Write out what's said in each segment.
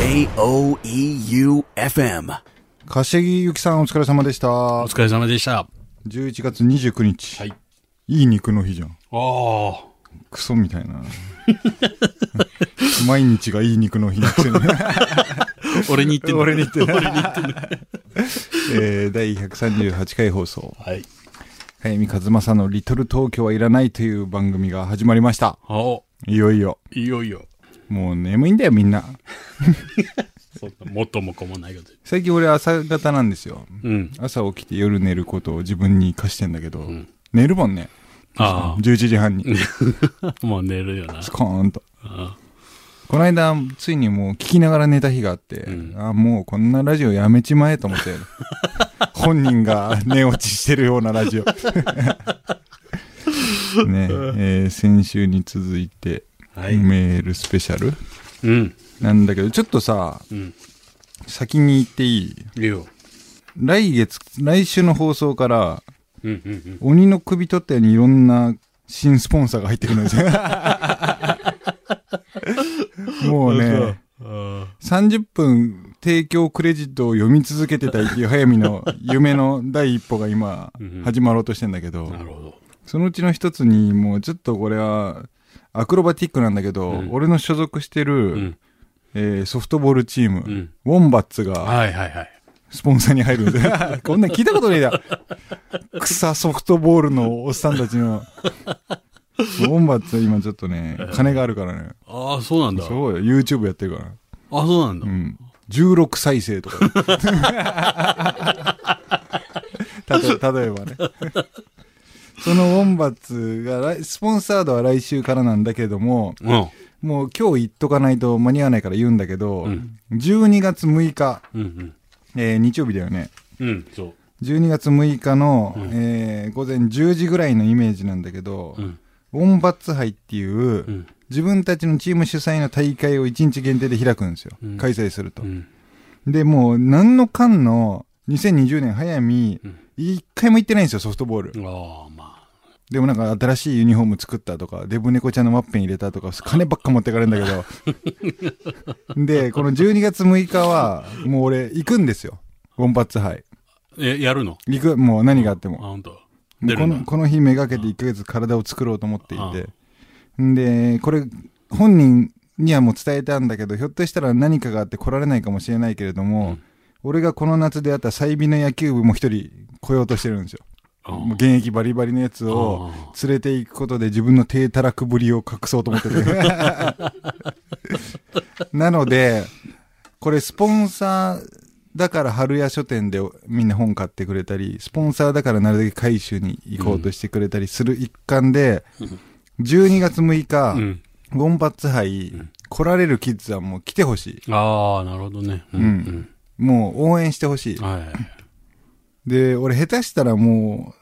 J-O-E-U-F-M 柏木由紀さんお疲れ様でしたお。疲れ様でした。11月29日。はい。いい肉の日じゃん。ああ。クソみたいな。毎日がいい肉の日なくせ に。俺に言ってんの俺に言ってる。えー、第138回放送。はい。早見和正のリトル東京はいらないという番組が始まりました。おいよいよ。いよいよ。もう眠いんだよみんな。そんな元も子もないこと。最近俺朝方なんですよ。うん。朝起きて夜寝ることを自分に課してんだけど、ん寝るもんね。あ11時半に。あ。もう寝るよな。スコーンと。あこの間、ついにもう聞きながら寝た日があって、うんあもうこんなラジオやめちまえと思って、本人が寝落ちしてるようなラジオ。ね、えー先週に続いて、あはい。メールスペシャル？うん。なんだけど、ちょっとさ、うん。先に言っていい？いいよ。来月、来週の放送から、うんうんうん。鬼の首取ったようにいろんな新スポンサーが入ってくるんですよ。もうね、あ30分提供クレジットを読み続けてた勢い早見の夢の第一歩が今うん始まろうとしてんだけあ。ど、なるほど。そのうちの一つにもうちょっとこれはアクロバティックなんだけど、うん俺の所属してる、うん。えーソフトボールチーム、うん。ウォンバッツがはいはいはい。スポンサーに入るんで、こんなん聞いたことねえだ。草ソフトボールのおっさんたちの。ウォンバッツは今ちょっとね、金があるからね。ああ、そうなんだ。そうよ、YouTube やってるから。あそうなんだう。ん。16再生とか。例えばね。そのウォンバッツが来、スポンサードは来週からなんだけども、うん。もう今日言っとかないと間に合わないから言うんだけど、うん12月6日、うんえー日曜日だよね。うん。うん。そう。12月6日の、うんえー午前10時ぐらいのイメージなんだけど、うん。ウォンバッツ杯っていう、うん。自分たちのチーム主催の大会を1日限定で開くんですよ。うん開催するとう。ん。で、もう、何の間の、2020年早見うん、一回も行ってないんですよ、ソフトボール。あ。でもなんか新しいユニフォーム作ったとか、デブ猫ちゃんのワッペン入れたとか、金ばっか持ってかれるんだけど。で、この12月6日は、もう俺行くんですよ。ウォンパッツ杯。え、やるの？行く、もう何があってあ、も。ほんと。も出るのうこのこの日めがけて1ヶ月体を作ろうと思っていて。んで、これ、本人にはもう伝えたんだけど、ひょっとしたら何かがあって来られないかもしれないけれども、うん俺がこの夏出会った細美の野球部も一人来ようとしてるんですよ。あもう現役バリバリのやつを連れて行くことで自分の低たらくぶりを隠そうと思ってて。なので、これスポンサーだから春屋書店でみんな本買ってくれたり、スポンサーだからなるだけ回収に行こうとしてくれたりする一環で、12月6日、うん。ウォンバッツ杯、来られるキッズはもう来てほしい。ああ、なるほどね。うんもう応援してほしいはい。で、俺下手したらも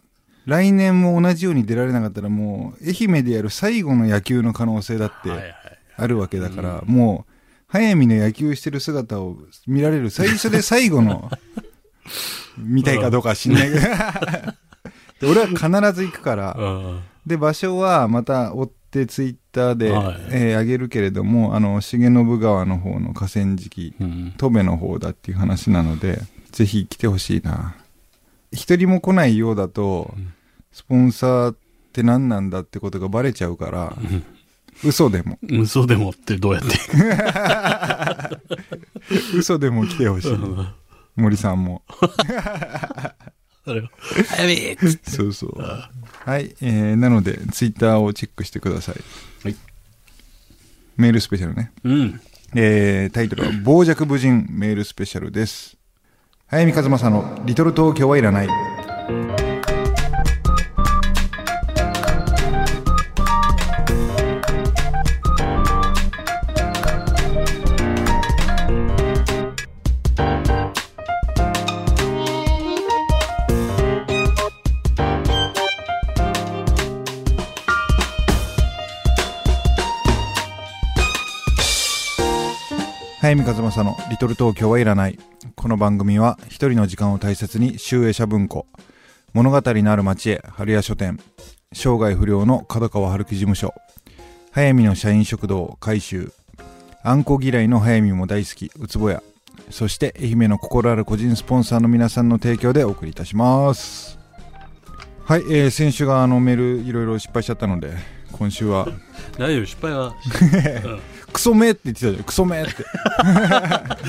う、来年も同じように出られなかったらもう、愛媛でやる最後の野球の可能性だって。あるわけだから、もう、早見の野球してる姿を見られる最初で最後の、見たいかどうかは知んないけど。で俺は必ず行くから、あで、場所はまた追ってツイッターで、はいえー上げるけれども、あの、重信川の方の河川敷、あ。うん。戸部の方だっていう話なので、ぜひ来てほしいな。一人も来ないようだと、んスポンサーって何なんだってことがバレちゃうから、嘘でも、嘘でもってどうやって？嘘でも来てほしい。森さんも。それ？そうそう。はい、えー、なので、ツイッターをチェックしてください。はい。メールスペシャルね。うん。えー、タイトルは、傍若無人メールスペシャルです。早見和正のリトル東京はいらない。早見和正のリトル東京はいらない。この番組は一人の時間を大切に集英社文庫、物語のある町へ春屋書店、生涯不良の角川春樹事務所、早見の社員食堂改修、あんこ嫌いの早見も大好き、うつぼや。そして、愛媛の心ある個人スポンサーの皆さんの提供でお送りいたします。はい、えー、先週があのメールいろいろ失敗しちゃったので、今週は、大丈夫、失敗は。クソめって言ってたじゃん、クソめって。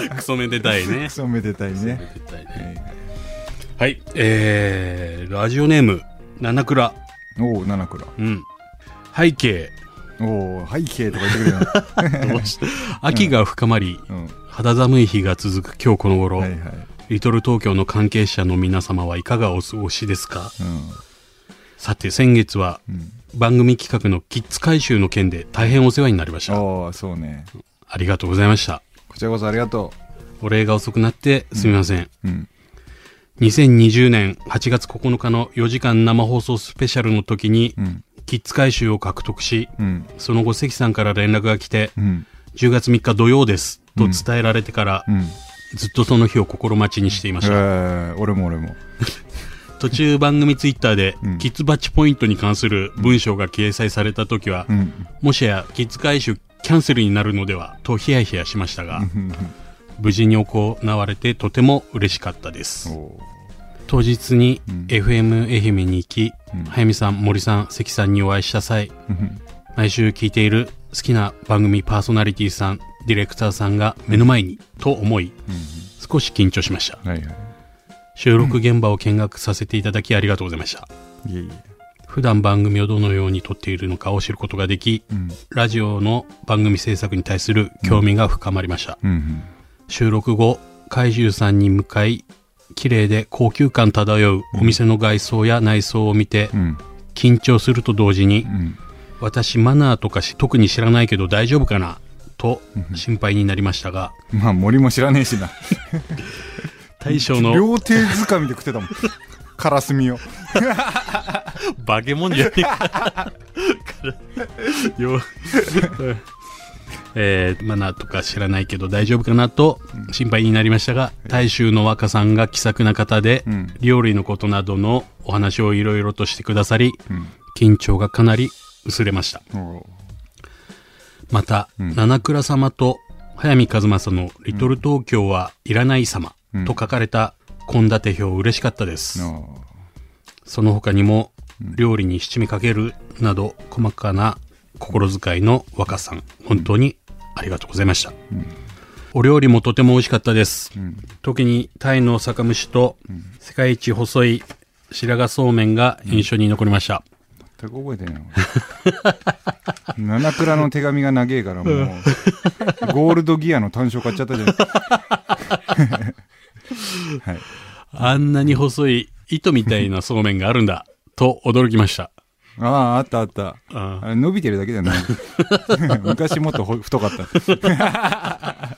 う んクソめでたいね ク。ソめでたいめね。でたいね。はい、えー、ラジオネーム、七倉。おお、七倉。うん。背景、おお、背景とか言ってくれる 秋が深まり、な。うん。肌寒い日が続く今日この頃、はいはい。リトル東京の関係者の皆様はいかがお過ごしですか？うん。さて、先月はうん。番組企画のキッズ回収の件で大変お世話になりました。ああ、そうね。ありがとうございました。こちらこそありがとお礼が遅くなってすみません。う。うん。2020年8月9日の4時間生放送スペシャルの時に、うん。キッズ回収を獲得し、うん。その後関さんから連絡が来て、うん。10月3日土曜ですと伝えられてから、うん。ずっとその日を心待ちにしていまえした。ー、俺も俺も。途中番組ツイッターで、うんキッズバッチポイントに関する文章が掲載された時は、うん。もしやキッズ回収キャンセルになるのではとヒヤヒヤしましたが、無事に行われてとても嬉しかったです。当日にうん FM 愛媛に行き、うん早見さん、森さん、関さんにお会いした際、うん毎週聞いている好きな番組パーソナリティさん、ディレクターさんが目の前にと思い、少し緊張しました。はいはい。収録現場を見学させていただきありがとうございました。いえいえ。普段番組をどのように撮っているのかを知ることができ、うん。ラジオの番組制作に対する興味が深まりました。うん。収録後、怪獣さんに向かい、綺麗で高級感漂うお店の外装や内装を見てう、ん。緊張すると同時にう、ん。私マナーとかし特に知らないけど大丈夫かなとうん心配になりましたが、まあ森も知らねえしな。大将の両手掴みで食ってたもん。カラスミを。バケモンじゃねえか。よ えー、マナーとか知らないけど大丈夫かなと心配になりましたが、大衆の若さんが気さくな方で、うん。料理のことなどのお話をいろいろとしてくださり、うん。緊張がかなり薄れました。また、うん七倉様と早見和正のリトル東京はいらない様うんと書かれた献立表嬉しかったです。あその他にも、料理に七味かけるなど細かな心遣いの若さん、本当にありがとうございました。お料理もとても美味しかったです。ーうん。特にタイの酒蒸しと世界一細い白髪そうめんが印象に残りました。全く覚えてない 七倉の手紙が長えからもう、ゴールドギアの単勝買っちゃったじゃん。はい。あんなに細い糸みたいなそうめんがあるんだ と驚きました。ああ、あったあった。ああれ伸びてるだけじゃない。昔もっとほ太かった。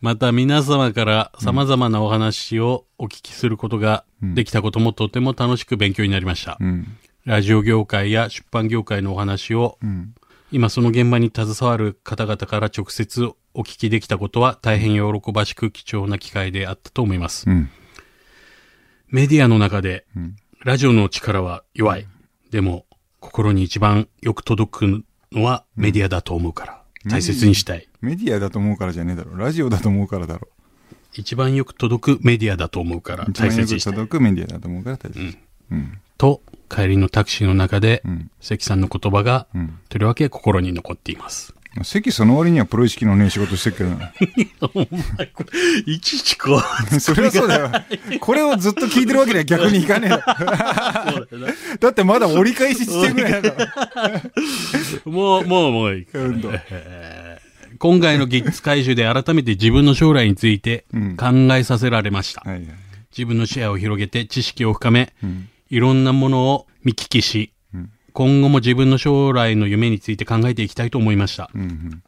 また皆様から様々なお話をお聞きすることができたこともとても楽しく勉強になりました。うん。ラジオ業界や出版業界のお話をうん。今その現場に携わる方々から直接お聞きできたことは大変喜ばしく貴重な機会であったと思います。うん。メディアの中でうん。ラジオの力は弱い。でも心に一番よく届くのはメディアだと思うから大切にしたい。メディアだと思うからじゃねえだろ。ラジオだと思うからだろ。一番よく届くメディアだと思うから一番よく大切にしたい。届くメディアだと思うから大切に。うん。と、帰りのタクシーの中でう、ん。関さんの言葉が、うん。とりわけ心に残っています。席その割にはプロ意識のねえ仕事してるけどな。お前、これ、いちいちこう、それはそうだよ。これをずっと聞いてるわけには逆にいかねえだってまだ折り返し地点ぐらいだから。もう、もう、もういい。今回のギッツ回収で改めて自分の将来についてうん考えさせられました。はいはい。自分の視野を広げて知識を深め、うん。いろんなものを見聞きし、うん今後も自分の将来の夢について考えていきたいと思いました。うん。うん。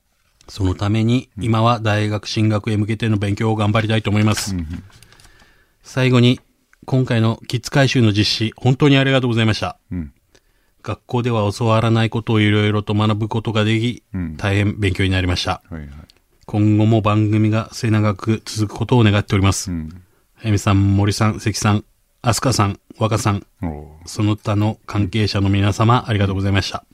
そのために、今は大学進学へ向けての勉強を頑張りたいと思います。うん。最後に、今回のキッズ回収の実施、本当にありがとうございました。うん。学校では教わらないことをいろいろと学ぶことができ、うん。大変勉強になりました。はいはい。今後も番組が末永く続くことを願っております。うん。早見さん、森さん、関さん、飛鳥さん、若さん、その他の関係者の皆様、ありがとうございました。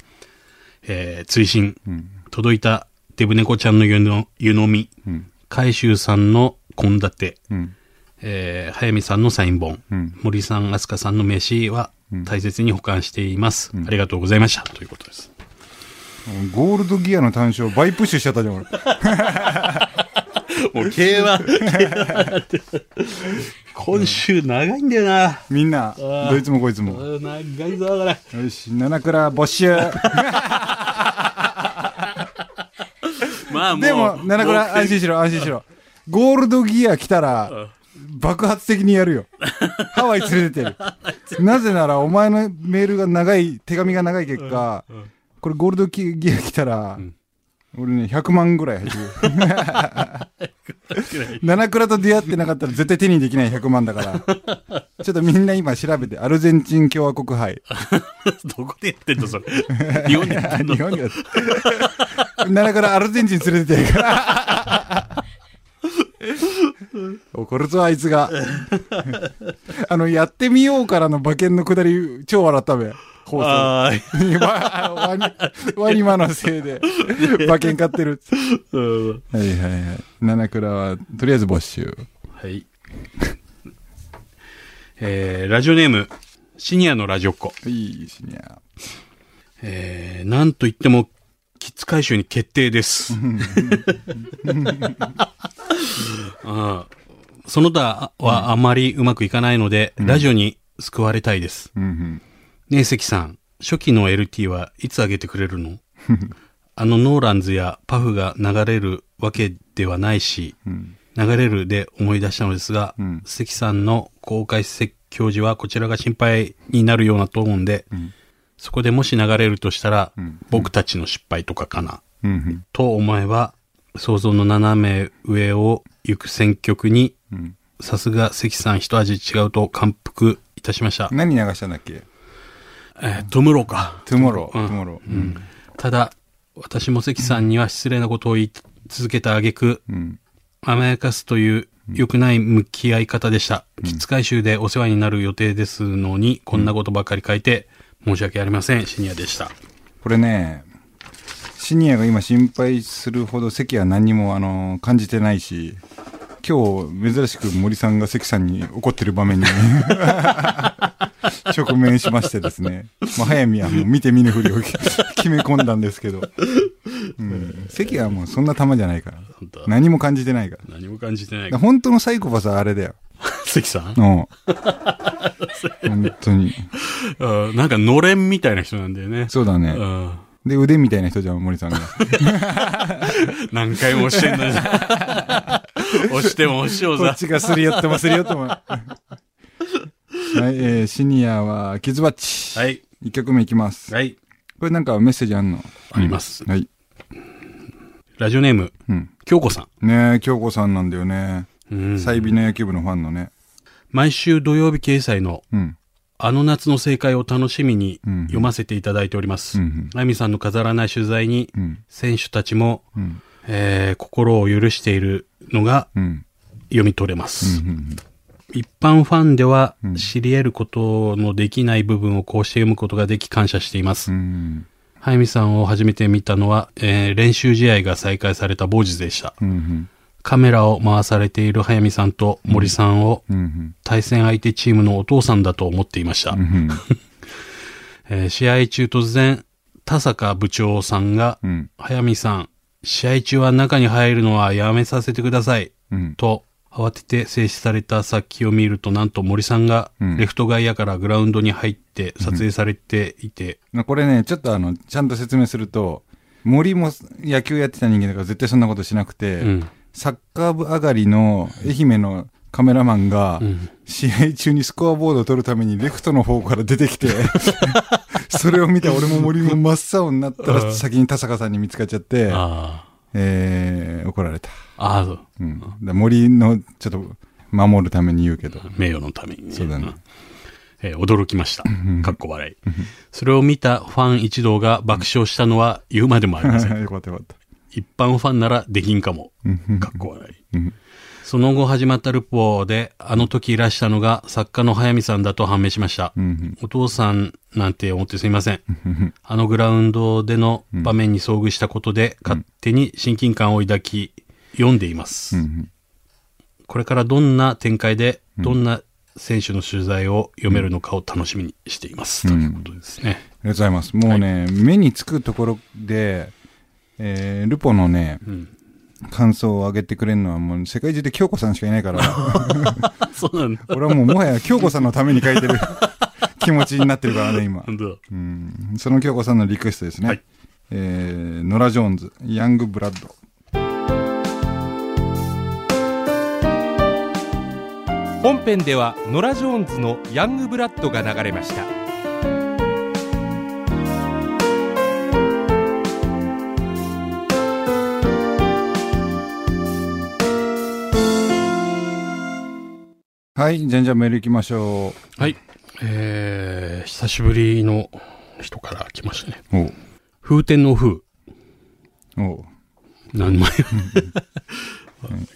えー、追伸、うん。届いたデブ猫ちゃんの湯の湯飲み、うん。海舟さんの献立、うん。えー、早見さんのサイン本、うん森さん、飛鳥さんの名刺は大切に保管しています。ありがとうございました。ということです。ゴールドギアの単勝倍プッシュしちゃったじゃん、俺。もう、競馬、今週長いんだよな。みんな、どいつもこいつも。長いぞ、これ。よし、七倉没収。まあもう。でも、七倉安心しろ、安心しろ。ゴールドギア来たら、爆発的にやるよ。ハワイ連れてってる。なぜなら、お前のメールが長い、手紙が長い結果、これゴールドギア来たら、俺ね、100万ぐらい入ってる。七倉と出会ってなかったら絶対手にできない100万だから。ちょっとみんな今調べて、アルゼンチン共和国杯。どこでやってんの、それ？日本でやってんの？日本でやって。七倉アルゼンチン連れてってるから。怒るぞ、あいつが。あの、やってみようからの馬券のくだり、超笑ったべ。放送。ワワニ、ワニマのせいで、馬券買ってる。うんはいはいはい。七倉は、とりあえず没収。はい。えー、ラジオネーム、シニアのラジオっ子。いいしにゃ。えー、なんと言っても、キッズ回収に決定です。ああその他はあまりうまくいかないので、ラジオに救われたいです。うんうん。ねえ、関さん、初期の LT はいつ上げてくれるの？あのノーランズやパフが流れるわけではないし、うん。流れるで思い出したのですが、うん関さんの公開説教時はこちらが心配になるようなと思うんで、んそこでもし流れるとしたら、ん僕たちの失敗とかかな。と思えば、想像の斜め上を行く選曲に、うん。さすが関さん一味違うと感服いたしました。何流したんだっけ？えー Tomorrow か。 Tomorrow。うんゥモロー。うん。ただ、私も関さんには失礼なことを言い続けた挙句、うん。甘やかすという良くない向き合い方でした。キッズ回収でお世話になる予定ですのに、こんなことばかり書いて、申し訳ありません。シニアでした。これね、シニアが今心配するほど関は何にも、あの、感じてないし、今日珍しく森さんが関さんに怒ってる場面に 直面しましてですね。まあ、早見はもう見て見ぬふりを決め込んだんですけど、うん、関はもうそんな玉じゃないから。何も感じてないから。何も感じてないだから。本当のサイコパスはあれだよ。関さん？うん。本当に。うんなんかのれんみたいな人なんだよね。そうだね。うんで、腕みたいな人じゃん、森さんが。何回も押してんのに。押しても押しようざ。こっちがすり寄ってもすり寄っても。はい、えー、シニアは、キズバッチ。はい。一曲目いきます。はい。これなんかメッセージあんの？あります。はい。ラジオネーム、うん。京子さねえ、京子さんなんだよね。ん。うん細美の野球部のファンのね。毎週土曜日掲載のうん。あの夏の正解を楽しみにうん読ませていただいております。あゆみさんの飾らない取材に、うん。選手たちも、うん。えー心を許しているのがうん。読み取れまうす。ん。一般ファンではうん知り得ることのできない部分をこうして読むことができ感謝しています。うん。はゆみさんを初めて見たのは、えー練習試合が再開された某日でした。うん。カメラを回されている早見さんと森さんをうん。対戦相手チームのお父さんだと思っていました。うん。えー試合中突然、田坂部長さんが、うん。早見さん、試合中は中に入るのはやめさせてください。うん。と、慌てて静止された先を見ると、なんと森さんがうんレフト外野からグラウンドに入って撮影されていて、これね、ちょっとあの、ちゃんと説明すると、森も野球やってた人間だから絶対そんなことしなくて、うん。サッカー部上がりの愛媛のカメラマンがう、ん。試合中にスコアボードを取るためにレフトの方から出てきて、それを見て俺も森も真っ青になったら先に田坂さんに見つかっちゃって、あえー、怒られた。あ。ああ、そううん。だ森のちょっと守るために言うけど。名誉のためにね。そうだねんえー驚きました。かっこ笑い。それを見たファン一同が爆笑したのは言うまでもありません。よかったよかった。一般ファンならできんかも。うんかっこ笑い。うんその後始まったルポで、あの時いらしたのが作家の早見さんだと判明しました。うんお父さんなんて思ってすいません。あのグラウンドでの場面に遭遇したことで、勝手に親近感を抱き、読んでいます。これからどんな展開で、どんな選手の取材を読めるのかを楽しみにしています。うんということですね。ありがとうございます。もうね、目につくところで、えールポのね、うん。感想を上げてくれるのはもう世界中で京子さんしかいないから、そうなんだ。俺はもうもはや京子さんのために書いてる 気持ちになってるからね、今。本当だうん、その京子さんのリクエストですね。はいえーノラ・ジョーンズ、ヤング・ブラッド。本編ではノラ・ジョーンズの「ヤング・ブラッド」が流れましたはい、じゃんじゃんメール行きましょはい。えー、久しぶりの人から来ましたね。風天の風。おう何枚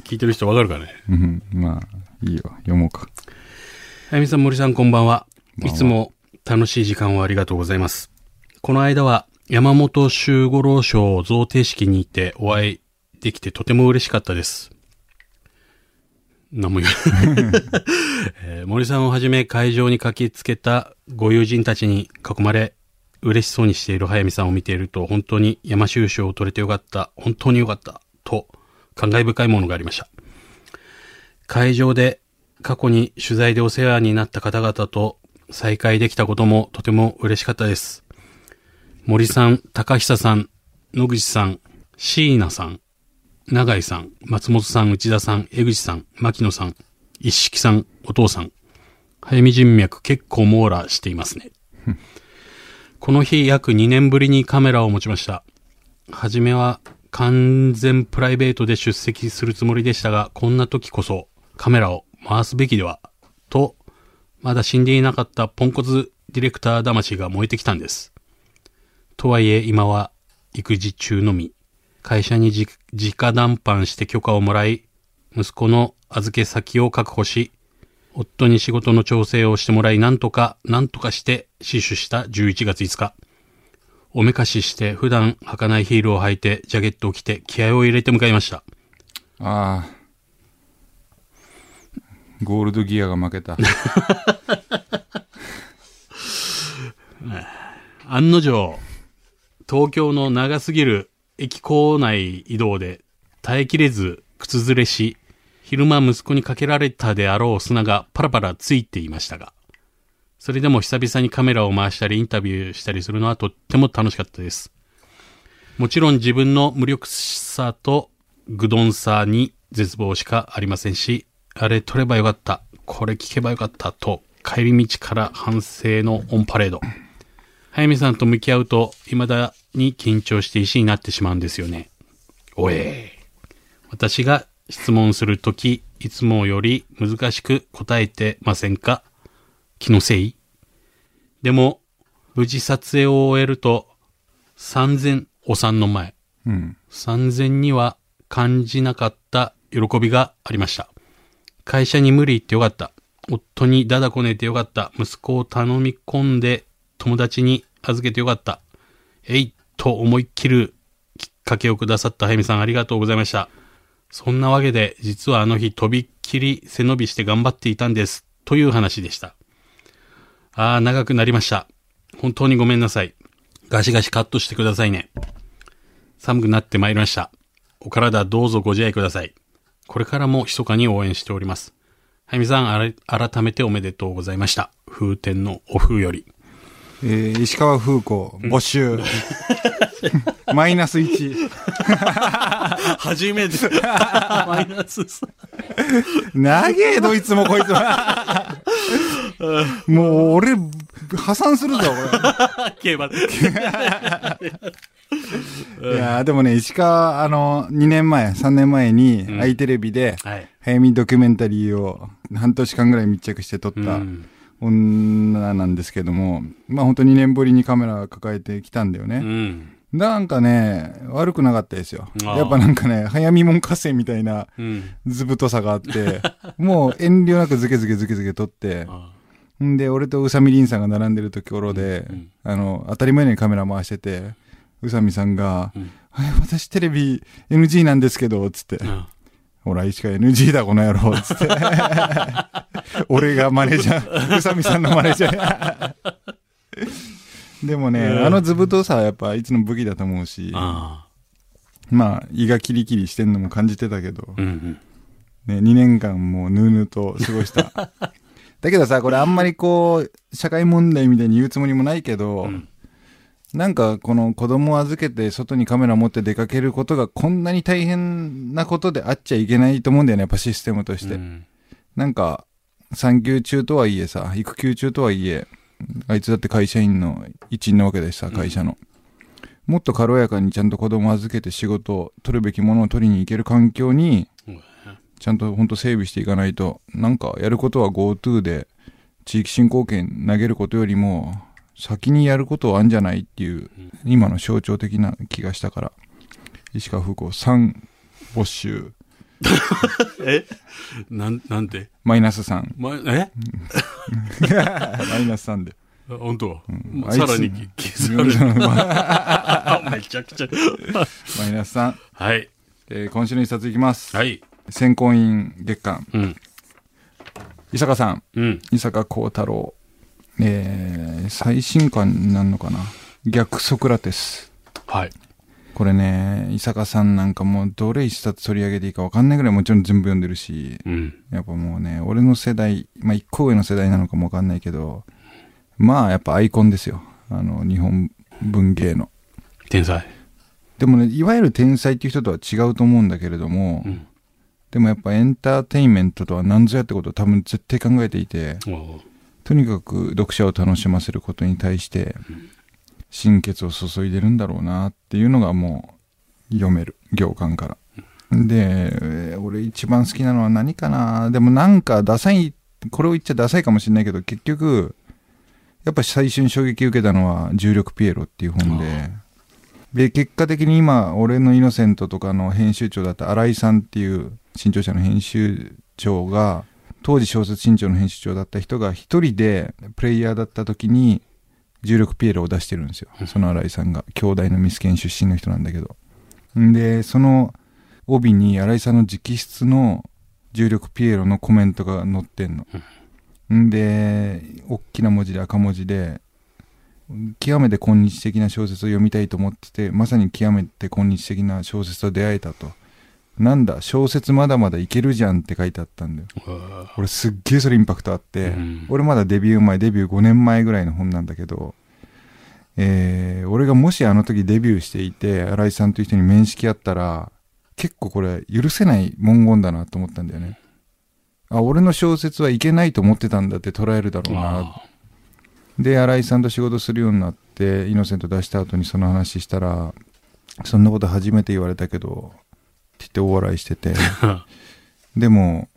聞いてる人わかるかね？うん、まあ、いいよ。読もうか。あやみさん、森さん、こんばんは。こんばんはいつも楽しい時間をありがとうございます。この間は山本周五郎賞贈呈式に行ってお会いできてとても嬉しかったです。何も言わない、森さんをはじめ会場に駆けつけたご友人たちに囲まれ、嬉しそうにしている早見さんを見ていると、本当に山州賞を取れてよかった、本当によかった、と感慨深いものがありました。会場で過去に取材でお世話になった方々と再会できたこともとても嬉しかったです。森さん、高久さん、野口さん、椎名さん、永井さん、松本さん、内田さん、江口さん、牧野さん、一色さん、お父さん、早見人脈結構網羅していますね。この日約2年ぶりにカメラを持ちました。はじめは完全プライベートで出席するつもりでしたが、こんな時こそカメラを回すべきでは、と、まだ死んでいなかったポンコツディレクター魂が燃えてきたんです。とはいえ今は育児中のみ、会社にじ直談判して許可をもらい、息子の預け先を確保し、夫に仕事の調整をしてもらい、なんとか、なんとかして死守した11月5日。おめかしして普段履かないヒールを履いてジャケットを着て気合を入れて向かいました。ああ。ゴールドギアが負けた。案の定、東京の長すぎる駅構内移動で耐えきれず靴ずれし、昼間息子にかけられたであろう砂がパラパラついていましたが、それでも久々にカメラを回したりインタビューしたりするのはとっても楽しかったです。もちろん自分の無力さと愚鈍さに絶望しかありませんし、あれ撮ればよかった、これ聞けばよかったと帰り道から反省のオンパレード。早見さんと向き合うと、未だに緊張して石になってしまうんですよね。おえ私が質問するとき、いつもより難しく答えてませんか？気のせい？でも、無事撮影を終えると、3000、お産の前、うん。3000には感じなかった喜びがありました。会社に無理言ってよかった。夫にだだこねてよかった。息子を頼み込んで友達に預けてよかった。えいと思いっきるきっかけをくださった早見さんありがとうございました。そんなわけで、実はあの日とびっきり背伸びして頑張っていたんです。という話でした。ああ、長くなりました。本当にごめんなさい。ガシガシカットしてくださいね。寒くなってまいりました。お体どうぞご自愛ください。これからも密かに応援しております。はやみさん、改めておめでとうございました。風天のお風より。えー石川風子、募集。マイナス1。初めて。マイナスさ。長えどいつもこいつも。もう俺、破産するぞ、競馬で。いやーでもね、石川、あの、2年前、3年前に、アイテレビで、はい。早見ドキュメンタリーを半年間ぐらい密着して撮ったうん。女なんですけども、まあ本当2年ぶりにカメラ抱えてきたんだようね。ん。なんかね、悪くなかったですよ。やっぱなんかね、早見門合戦みたいなうん。図太さがあって、もう遠慮なくズケズケズケズケ取って、あんで、俺と宇佐美凛さんが並んでるところで、うんあの、当たり前のようにカメラ回してて、宇佐美さんが、うんあ私テレビ NG なんですけど、つって、あほら、石川 NG だ、この野郎、つって。俺がマネージャー、宇佐美さんのマネージャー。でもね、うんあの図太さはやっぱいつの武器だと思うし、あまあ、胃がキリキリしてんのも感じてたけど、ー。うんうん。ね、2年間もうぬーぬーと過ごした。だけどさ、これあんまりこう、社会問題みたいに言うつもりもないけど、うんなんかこの子供を預けて外にカメラ持って出かけることがこんなに大変なことであっちゃいけないと思うんだよね、やっぱシステムとして。うんなんか、産休中とはいえさ、育休中とはいえ、あいつだって会社員の一員なわけだしさ、会社の。もっと軽やかにちゃんと子供を預けて仕事を取るべきものを取りに行ける環境に、ちゃんと本当整備していかないと、なんかやることは GoTo で、地域振興券投げることよりも、先にやることはあるんじゃないっていう、今の象徴的な気がしたから、石川風子3没収、え？なん、なんてマイナス3。ま、え？マイナス3で。あ本当、んさらにあいつ消される。めちゃくちゃ。マイナス3。はい。えー今週の一冊いきます。はい。選考員月間。うん。伊坂さん。うん。伊坂幸太郎。えー最新刊になるのかな？逆ソクラテス。はい。これね、伊坂さんなんかもうどれ一冊取り上げていいか分かんないぐらいもちろん全部読んでるし、うん。やっぱもうね、俺の世代、まあ一個上の世代なのかも分かんないけど、まあやっぱアイコンですよ。あの、日本文芸の。天才。でもね、いわゆる天才っていう人とは違うと思うんだけれども、うん。でもやっぱエンターテインメントとは何ぞやってことを多分絶対考えていて、おうとにかく読者を楽しませることに対して、心血を注いでるんだろうなっていうのがもう読める、行間から。で、えー俺一番好きなのは何かな？でもなんかダサい、これを言っちゃダサいかもしれないけど、結局、やっぱ最初に衝撃を受けたのは重力ピエロっていう本で、で、結果的に今、俺のイノセントとかの編集長だった新井さんっていう新潮社の編集長が、当時小説新潮の編集長だった人が一人でプレイヤーだった時に重力ピエロを出してるんですよ。その新井さんが。兄弟のミスケン出身の人なんだけど。んで、その帯に新井さんの直筆の重力ピエロのコメントが載ってんの。んで、大きな文字で赤文字で、極めて今日的な小説を読みたいと思ってて、まさに極めて今日的な小説と出会えたと。なんだ、小説まだまだいけるじゃんって書いてあったんだよ。俺すっげえそれインパクトあって、うん俺まだデビュー前、デビュー5年前ぐらいの本なんだけど、えー、俺がもしあの時デビューしていて、新井さんという人に面識あったら、結構これ許せない文言だなと思ったんだよね。あ、俺の小説はいけないと思ってたんだって捉えるだろうな。あで、新井さんと仕事するようになって、イノセント出した後にその話したら、そんなこと初めて言われたけど、って言って大笑いしてて。でも、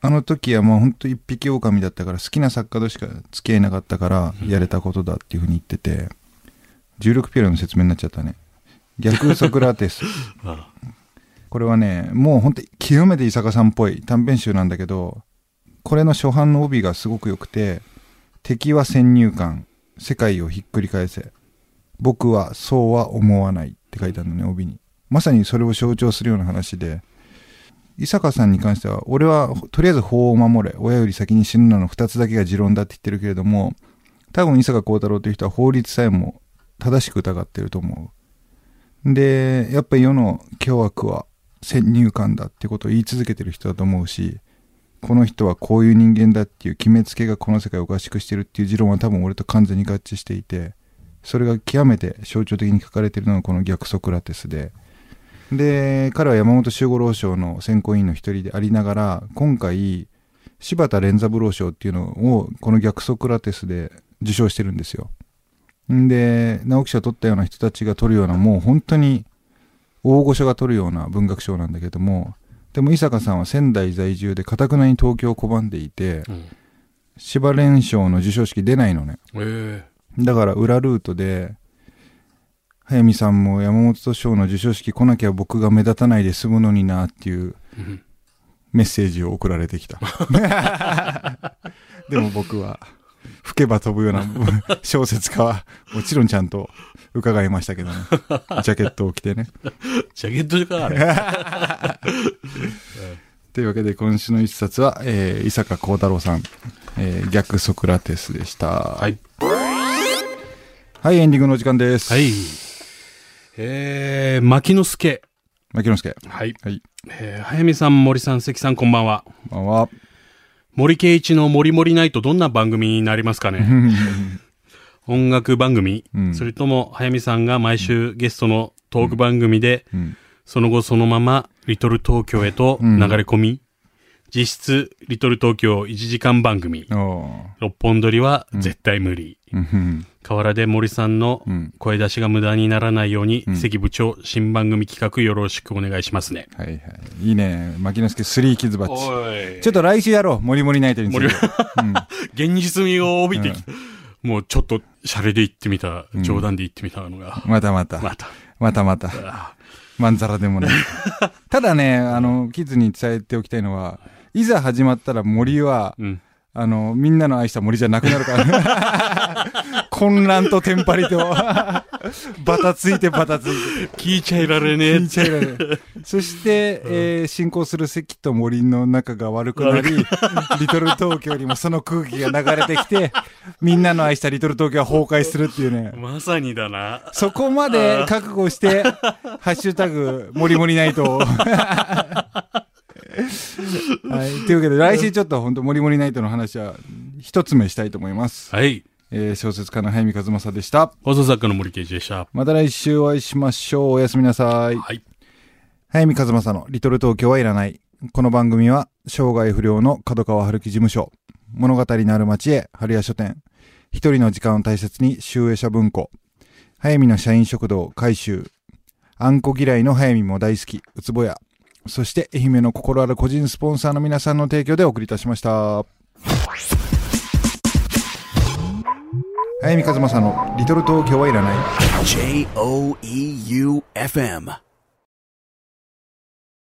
あの時はもうほんと一匹狼だったから好きな作家としか付き合いなかったからやれたことだっていうふうに言ってて、16ピエロの説明になっちゃったね。逆ソクラテス。あこれはね、もうほんと極めて伊坂さんっぽい短編集なんだけど、これの初版の帯がすごく良くて、敵は先入観、世界をひっくり返せ。僕はそうは思わないって書いてあるのね、帯に。まさにそれを象徴するような話で、伊坂さんに関しては、俺はとりあえず法を守れ、親より先に死ぬなの二つだけが持論だって言ってるけれども、多分伊坂幸太郎という人は法律さえも正しく疑ってると思う。で、やっぱり世の凶悪は先入観だってことを言い続けてる人だと思うし、この人はこういう人間だっていう決めつけがこの世界をおかしくしてるっていう持論は多分俺と完全に合致していて、それが極めて象徴的に書かれてるのがこの逆ソクラテスで、で、彼は山本周五郎賞の選考委員の一人でありながら、今回、柴田連三郎賞っていうのをこの逆ソクラテスで受賞してるんですよ。んで、直木賞を取ったような人たちが取るような、もう本当に大御所が取るような文学賞なんだけども、でも伊坂さんは仙台在住で堅くなに東京を拒んでいて、うん柴連賞の授賞式出ないのね。えだから裏ルートで、早見さんも山本賞の授賞式来なきゃ僕が目立たないで済むのになっていうメッセージを送られてきた。でも僕は、吹けば飛ぶような小説家は、もちろんちゃんと伺いましたけどね。ジャケットを着てね。ジャケットか、あれ。というわけで今週の一冊は、えー、伊坂幸太郎さん、えー、逆ソクラテスでした。ははい。はい、エンディングのお時間です。はい。えー、牧之助。牧之助。はい。はい。えー、早見さん、森さん、関さん、こんばんは。こんばんは。森圭一の森森ナイト、どんな番組になりますかね 音楽番組、うんそれとも、早見さんが毎週ゲストのトーク番組で、うん。その後そのまま、リトル東京へと流れ込み、実質、リトル東京1時間番組、六本撮りは絶対無理。うんうん。河原で森さんのうん声出しが無駄にならないように、ん関部長、新番組企画よろしくお願いしますね。はいはい。いいね。牧之助3キズバッチ。ちょっと来週やろう。モリモリナイトについて。うん。現実味を帯びてき、もうちょっと、シャレで言ってみた、冗談で言ってみたのが、またまた。また。またまた。あまんざらでもない。ただね、あの、キッズに伝えておきたいのは、いざ始まったら森は、うん。あの、みんなの愛した森じゃなくなるから。混乱とテンパリと、バタついてバタついて。聞いちゃいられねえ聞いちゃいられないそして、えー進行する関と森の仲が悪くなり、リトル東京にもその空気が流れてきて、みんなの愛したリトル東京は崩壊するっていうね。まさにだな。そこまで覚悟して、ハッシュタグ、モリモリナイトを。はい。というわけで、来週ちょっと本当モリモリナイトの話は、一つ目したいと思います。はい。えー小説家の早見和正でした。放送作家の森圭一でした。また来週お会いしましょう。おやすみなさい。はい。早見和正のリトル東京はいらない。この番組は、生涯不良の角川春樹事務所、物語のある町へ、春屋書店、一人の時間を大切に、集英社文庫、早見の社員食堂、改修、あんこ嫌いの早見も大好き、うつぼや、そして愛媛の心ある個人スポンサーの皆さんの提供でお送りいたしました。早見和正のリトル東京はいらない。J O E U F M.